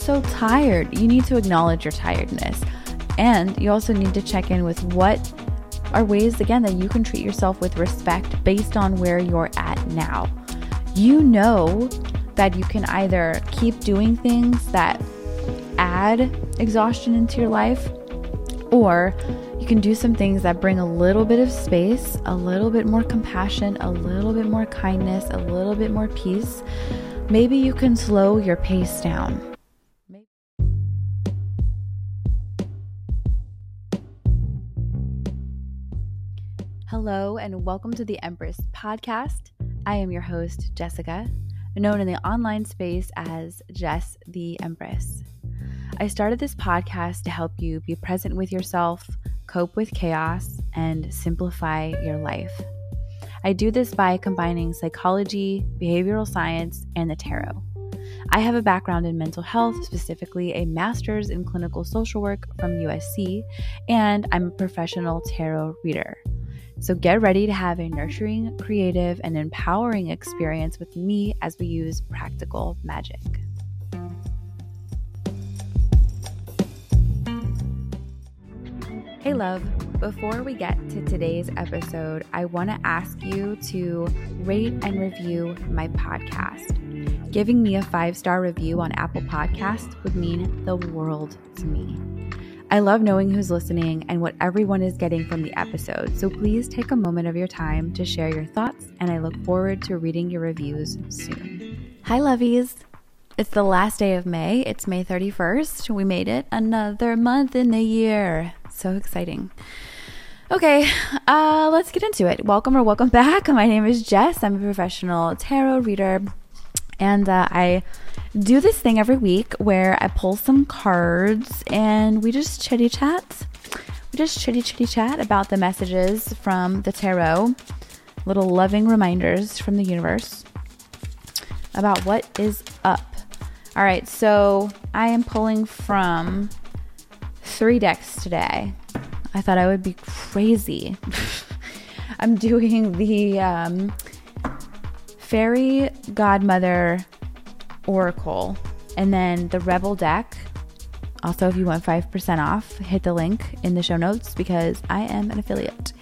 so tired. You need to acknowledge your tiredness. And you also need to check in with what are ways, again, that you can treat yourself with respect based on where you're at now. You know that you can either keep doing things that add exhaustion into your life, or you can do some things that bring a little bit of space, a little bit more compassion, a little bit more kindness, a little bit more peace. Maybe you can slow your pace down. Hello, and welcome to the Empress Podcast. I am your host, Jessica, known in the online space as Jess the Empress. I started this podcast to help you be present with yourself, cope with chaos, and simplify your life. I do this by combining psychology, behavioral science, and the tarot. I have a background in mental health, specifically a master's in clinical social work from USC, and I'm a professional tarot reader. So get ready to have a nurturing, creative, and empowering experience with me as we use practical magic. Hey, love. Before we get to today's episode, I want to ask you to rate and review my podcast. Giving me a five star review on Apple Podcasts would mean the world to me. I love knowing who's listening and what everyone is getting from the episode, so please take a moment of your time to share your thoughts, and I look forward to reading your reviews soon. Hi, lovies. It's the last day of May. It's May 31st. We made it another month in the year. So exciting. Okay, uh, let's get into it. Welcome or welcome back. My name is Jess. I'm a professional tarot reader, and uh, I do this thing every week where I pull some cards and we just chitty chat. We just chitty chitty chat about the messages from the tarot, little loving reminders from the universe about what is up. All right, so I am pulling from three decks today. I thought I would be crazy. I'm doing the um, Fairy Godmother Oracle and then the Rebel deck. Also, if you want 5% off, hit the link in the show notes because I am an affiliate.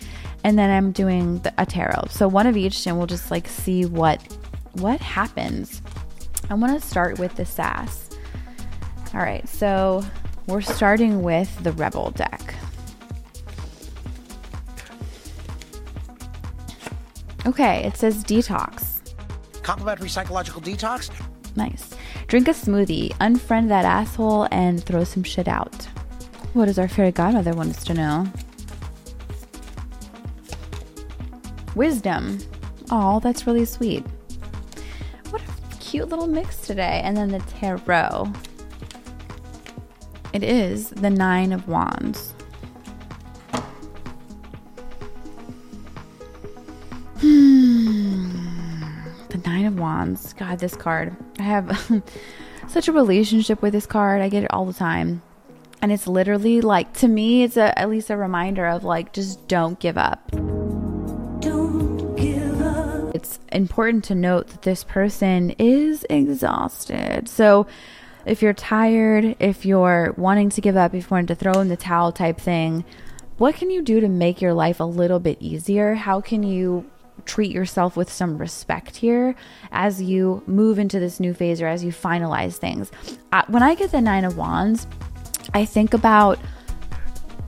And then I'm doing the, a tarot. So one of each and we'll just like see what what happens. I want to start with the sass. All right. So we're starting with the Rebel deck. Okay, it says detox. Complimentary psychological detox. Nice. Drink a smoothie, unfriend that asshole, and throw some shit out. What does our fairy godmother want us to know? Wisdom. Oh, that's really sweet. What a cute little mix today. And then the tarot. It is the Nine of Wands. Wands. God, this card. I have such a relationship with this card. I get it all the time. And it's literally like, to me, it's a, at least a reminder of like, just don't give up. Don't give up. It's important to note that this person is exhausted. So, if you're tired, if you're wanting to give up, if you want to throw in the towel type thing, what can you do to make your life a little bit easier? How can you treat yourself with some respect here as you move into this new phase or as you finalize things? When I get the Nine of Wands, I think about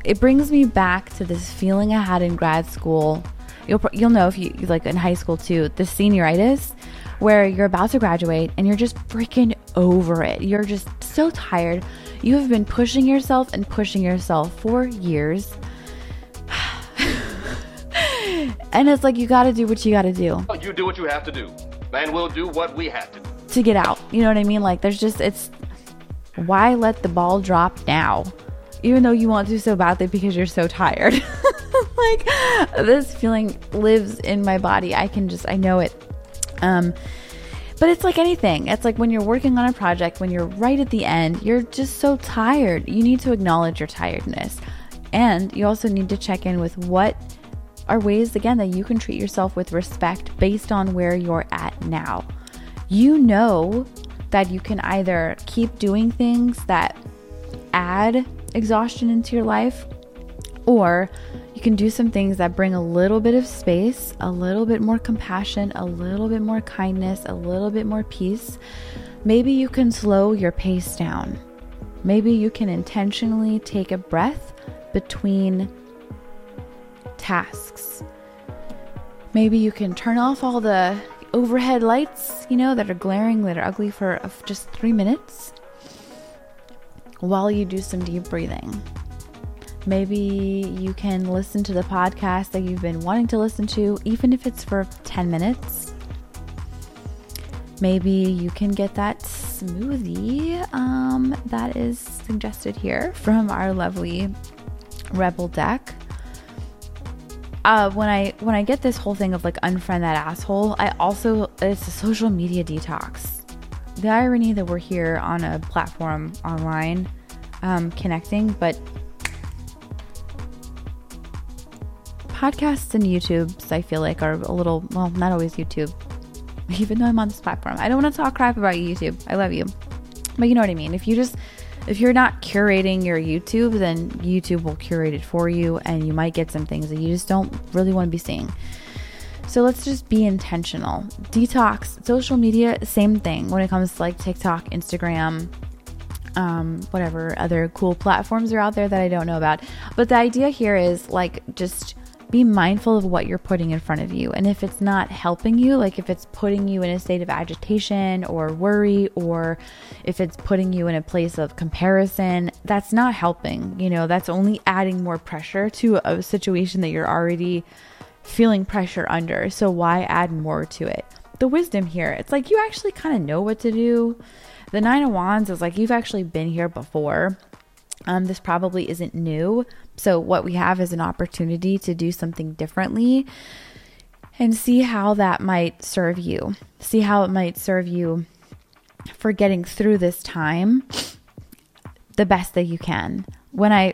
it brings me back to this feeling I had in grad school. You'll you'll know if you like in high school too, the senioritis where you're about to graduate and you're just freaking over it. You're just so tired. You have been pushing yourself and pushing yourself for years. And it's like you got to do what you got to do. You do what you have to do, and we'll do what we have to do. To get out. You know what I mean? Like there's just it's why let the ball drop now? Even though you want to so badly because you're so tired. like this feeling lives in my body. I can just I know it um, but it's like anything. It's like when you're working on a project, when you're right at the end, you're just so tired. You need to acknowledge your tiredness. And you also need to check in with what are ways, again, that you can treat yourself with respect based on where you're at now. You know that you can either keep doing things that add exhaustion into your life, or you can do some things that bring a little bit of space, a little bit more compassion, a little bit more kindness, a little bit more peace. Maybe you can slow your pace down. Maybe you can intentionally take a breath between tasks. Maybe you can turn off all the overhead lights, you know, that are glaring, that are ugly for just three minutes while you do some deep breathing. Maybe you can listen to the podcast that you've been wanting to listen to, even if it's for 10 minutes. Maybe you can get that smoothie um, that is suggested here from our lovely Rebel deck. Uh, when I when I get this whole thing of like unfriend that asshole, I also it's a social media detox. The irony that we're here on a platform online, um, connecting, but podcasts and YouTubes, I feel like, are a little well, not always YouTube. Even though I'm on this platform, I don't want to talk crap about YouTube. I love you, but you know what I mean. If you just if you're not curating your YouTube, then YouTube will curate it for you, and you might get some things that you just don't really want to be seeing. So let's just be intentional. Detox, social media, same thing when it comes to like TikTok, Instagram, um, whatever other cool platforms are out there that I don't know about. But the idea here is like just be mindful of what you're putting in front of you. And if it's not helping you, like if it's putting you in a state of agitation or worry, or if it's putting you in a place of comparison, that's not helping. You know, that's only adding more pressure to a situation that you're already feeling pressure under. So why add more to it? The wisdom here, it's like you actually kind of know what to do. The Nine of Wands is like you've actually been here before. Um, this probably isn't new. So, what we have is an opportunity to do something differently and see how that might serve you. See how it might serve you for getting through this time the best that you can. When I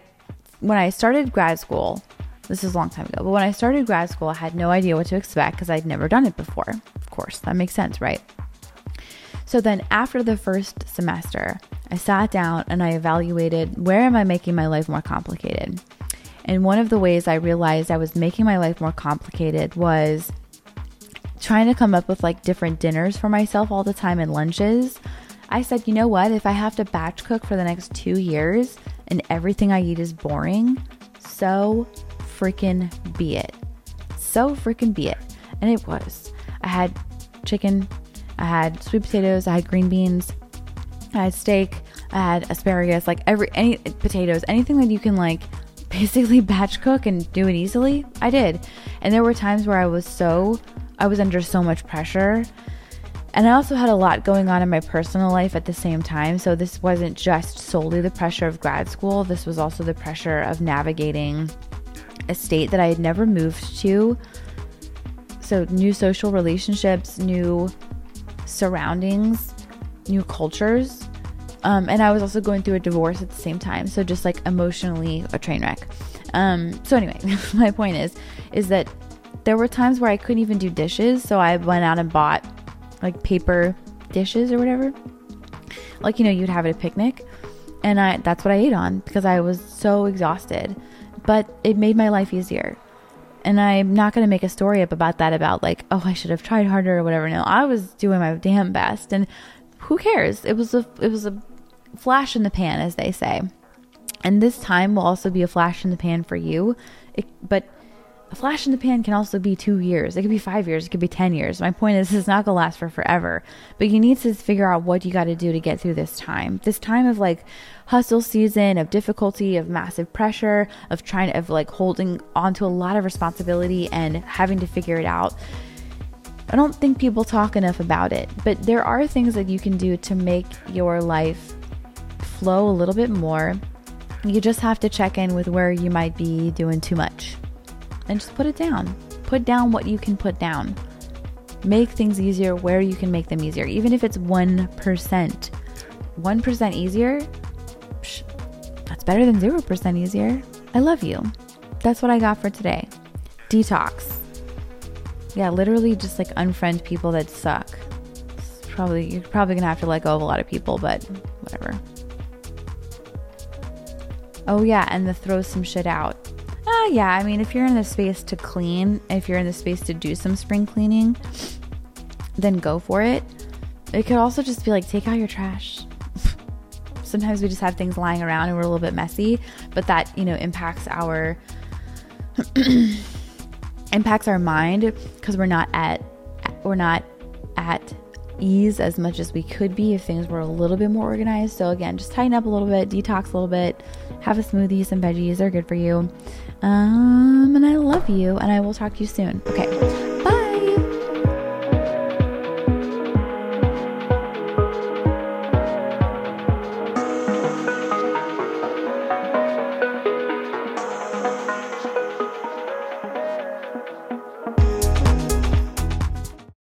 when I started grad school, this is a long time ago, but when I started grad school, I had no idea what to expect because I'd never done it before. Of course, that makes sense, right? So then after the first semester, I sat down and I evaluated where am I making my life more complicated? And one of the ways I realized I was making my life more complicated was trying to come up with like different dinners for myself all the time and lunches. I said, you know what? If I have to batch cook for the next two years and everything I eat is boring, so freaking be it. So freaking be it. And it was. I had chicken, I had sweet potatoes, I had green beans, I had steak, I had asparagus, like every any potatoes, anything that you can like basically batch cook and do it easily. I did. And there were times where I was so I was under so much pressure. And I also had a lot going on in my personal life at the same time. So this wasn't just solely the pressure of grad school, this was also the pressure of navigating a state that I had never moved to. So, new social relationships, new surroundings, new cultures. Um, and I was also going through a divorce at the same time. So just like emotionally a train wreck. Um, so anyway, my point is, is that there were times where I couldn't even do dishes. So I went out and bought like paper dishes or whatever. Like, you know, you'd have at a picnic. And I, that's what I ate on because I was so exhausted. But it made my life easier and I'm not going to make a story up about that about like, oh, I should have tried harder or whatever. No, I was doing my damn best and who cares? It was a it was a flash in the pan as they say. And this time will also be a flash in the pan for you. It, but a flash in the pan can also be two years. It could be five years. It could be 10 years. My point is, it's not going to last for forever. But you need to figure out what you got to do to get through this time. This time of like hustle season, of difficulty, of massive pressure, of trying to, of like holding onto a lot of responsibility and having to figure it out. I don't think people talk enough about it, but there are things that you can do to make your life flow a little bit more. You just have to check in with where you might be doing too much and just put it down. Put down what you can put down. Make things easier where you can make them easier, even if it's 1%. 1% easier, psh, that's better than 0% easier. I love you. That's what I got for today. Detox. Yeah, literally just like unfriend people that suck. probably you're probably gonna have to let go of a lot of people, but whatever. Oh yeah, and the throw some shit out. Uh, yeah, I mean, if you're in the space to clean, if you're in the space to do some spring cleaning, then go for it. It could also just be like, take out your trash. Sometimes we just have things lying around and we're a little bit messy, but that, you know, impacts our impacts our mind because we're not at we're not at ease as much as we could be if things were a little bit more organized. So again, just tighten up a little bit, detox a little bit, have a smoothie, some veggies, they're good for you. Um, and I love you, and I will talk to you soon. Okay.